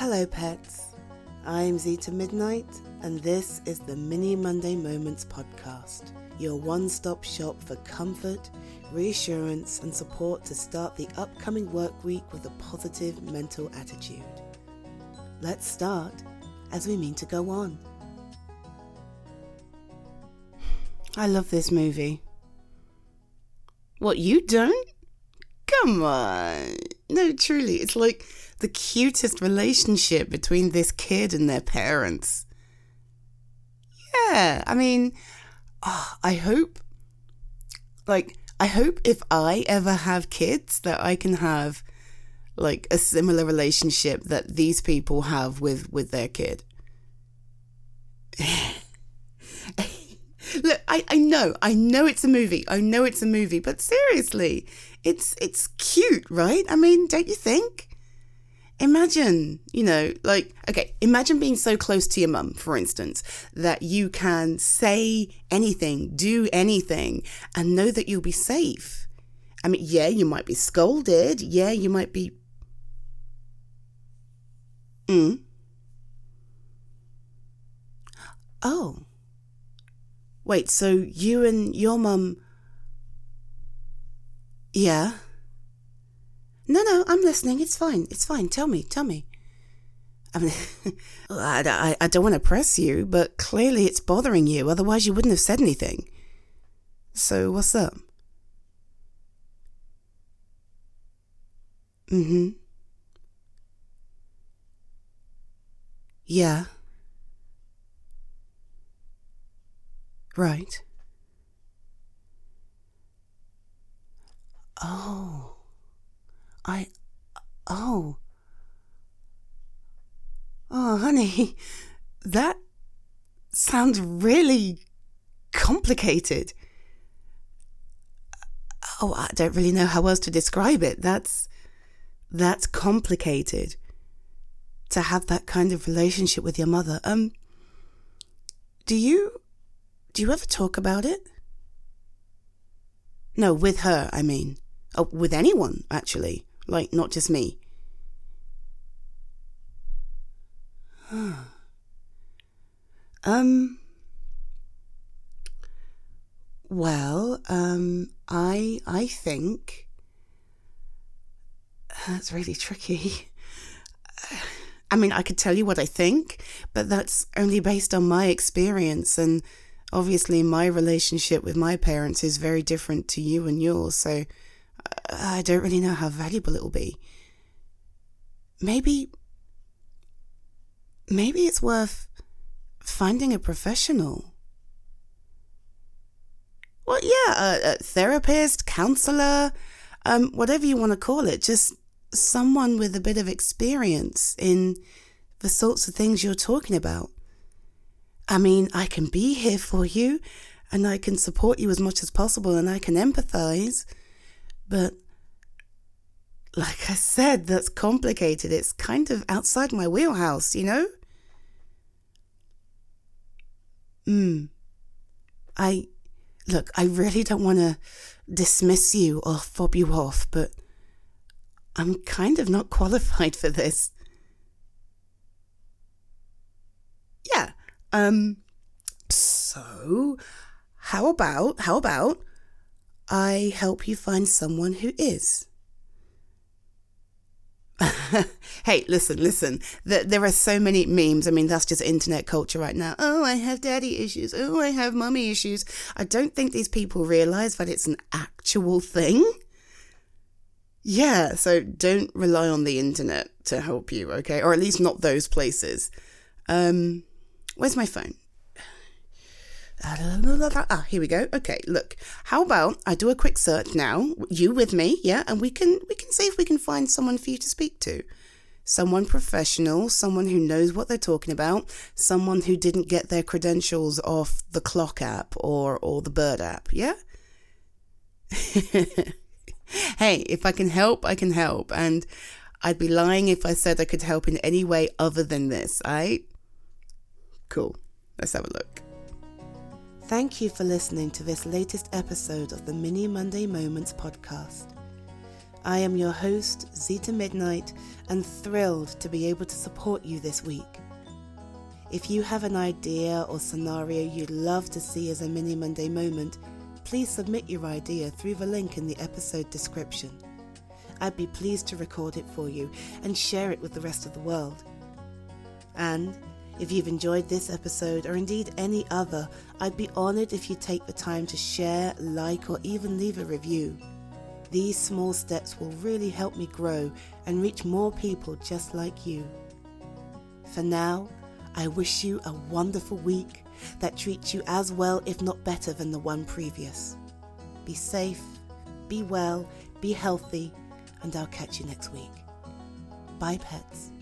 Hello, pets. I'm Zeta Midnight, and this is the Mini Monday Moments podcast, your one stop shop for comfort, reassurance, and support to start the upcoming work week with a positive mental attitude. Let's start as we mean to go on. I love this movie. What, you don't? Come on. No, truly, it's like the cutest relationship between this kid and their parents. Yeah, I mean, oh, I hope, like, I hope if I ever have kids that I can have like a similar relationship that these people have with with their kid. Look, I, I know, I know it's a movie. I know it's a movie, but seriously, it's it's cute, right? I mean, don't you think? Imagine, you know, like, okay, imagine being so close to your mum, for instance, that you can say anything, do anything, and know that you'll be safe. I mean, yeah, you might be scolded. Yeah, you might be. Mm. Oh. Wait, so you and your mum. Yeah. No, no, I'm listening. It's fine. It's fine. Tell me. Tell me. I mean, I, I, don't want to press you, but clearly it's bothering you. Otherwise, you wouldn't have said anything. So, what's up? Mm hmm. Yeah. Right. Oh. I. Oh. Oh, honey, that sounds really complicated. Oh, I don't really know how else to describe it. That's that's complicated to have that kind of relationship with your mother. Um do you do you ever talk about it? No, with her, I mean. Oh, with anyone, actually. Like, not just me. um. Well, um, I I think that's really tricky. I mean, I could tell you what I think, but that's only based on my experience. And obviously, my relationship with my parents is very different to you and yours. So I don't really know how valuable it will be. Maybe, maybe it's worth finding a professional. Well, yeah, a, a therapist, counselor, um, whatever you want to call it. Just someone with a bit of experience in the sorts of things you're talking about. I mean, I can be here for you and I can support you as much as possible and I can empathize. But like I said, that's complicated. It's kind of outside my wheelhouse, you know? Hmm. I look, I really don't want to dismiss you or fob you off, but I'm kind of not qualified for this. Yeah. Um so how about how about I help you find someone who is? hey, listen, listen. There are so many memes. I mean, that's just internet culture right now. Oh, I have daddy issues. Oh, I have mummy issues. I don't think these people realize that it's an actual thing. Yeah, so don't rely on the internet to help you, okay? Or at least not those places. Um, where's my phone? Ah, here we go. Okay, look. How about I do a quick search now, you with me, yeah, and we can we can see if we can find someone for you to speak to. Someone professional, someone who knows what they're talking about, someone who didn't get their credentials off the clock app or or the bird app, yeah? hey, if I can help, I can help. And I'd be lying if I said I could help in any way other than this, right? Cool. Let's have a look. Thank you for listening to this latest episode of the Mini Monday Moments podcast. I am your host, Zeta Midnight, and thrilled to be able to support you this week. If you have an idea or scenario you'd love to see as a mini Monday moment, please submit your idea through the link in the episode description. I'd be pleased to record it for you and share it with the rest of the world. And if you've enjoyed this episode or indeed any other, I'd be honoured if you take the time to share, like, or even leave a review. These small steps will really help me grow and reach more people just like you. For now, I wish you a wonderful week that treats you as well, if not better, than the one previous. Be safe, be well, be healthy, and I'll catch you next week. Bye, pets.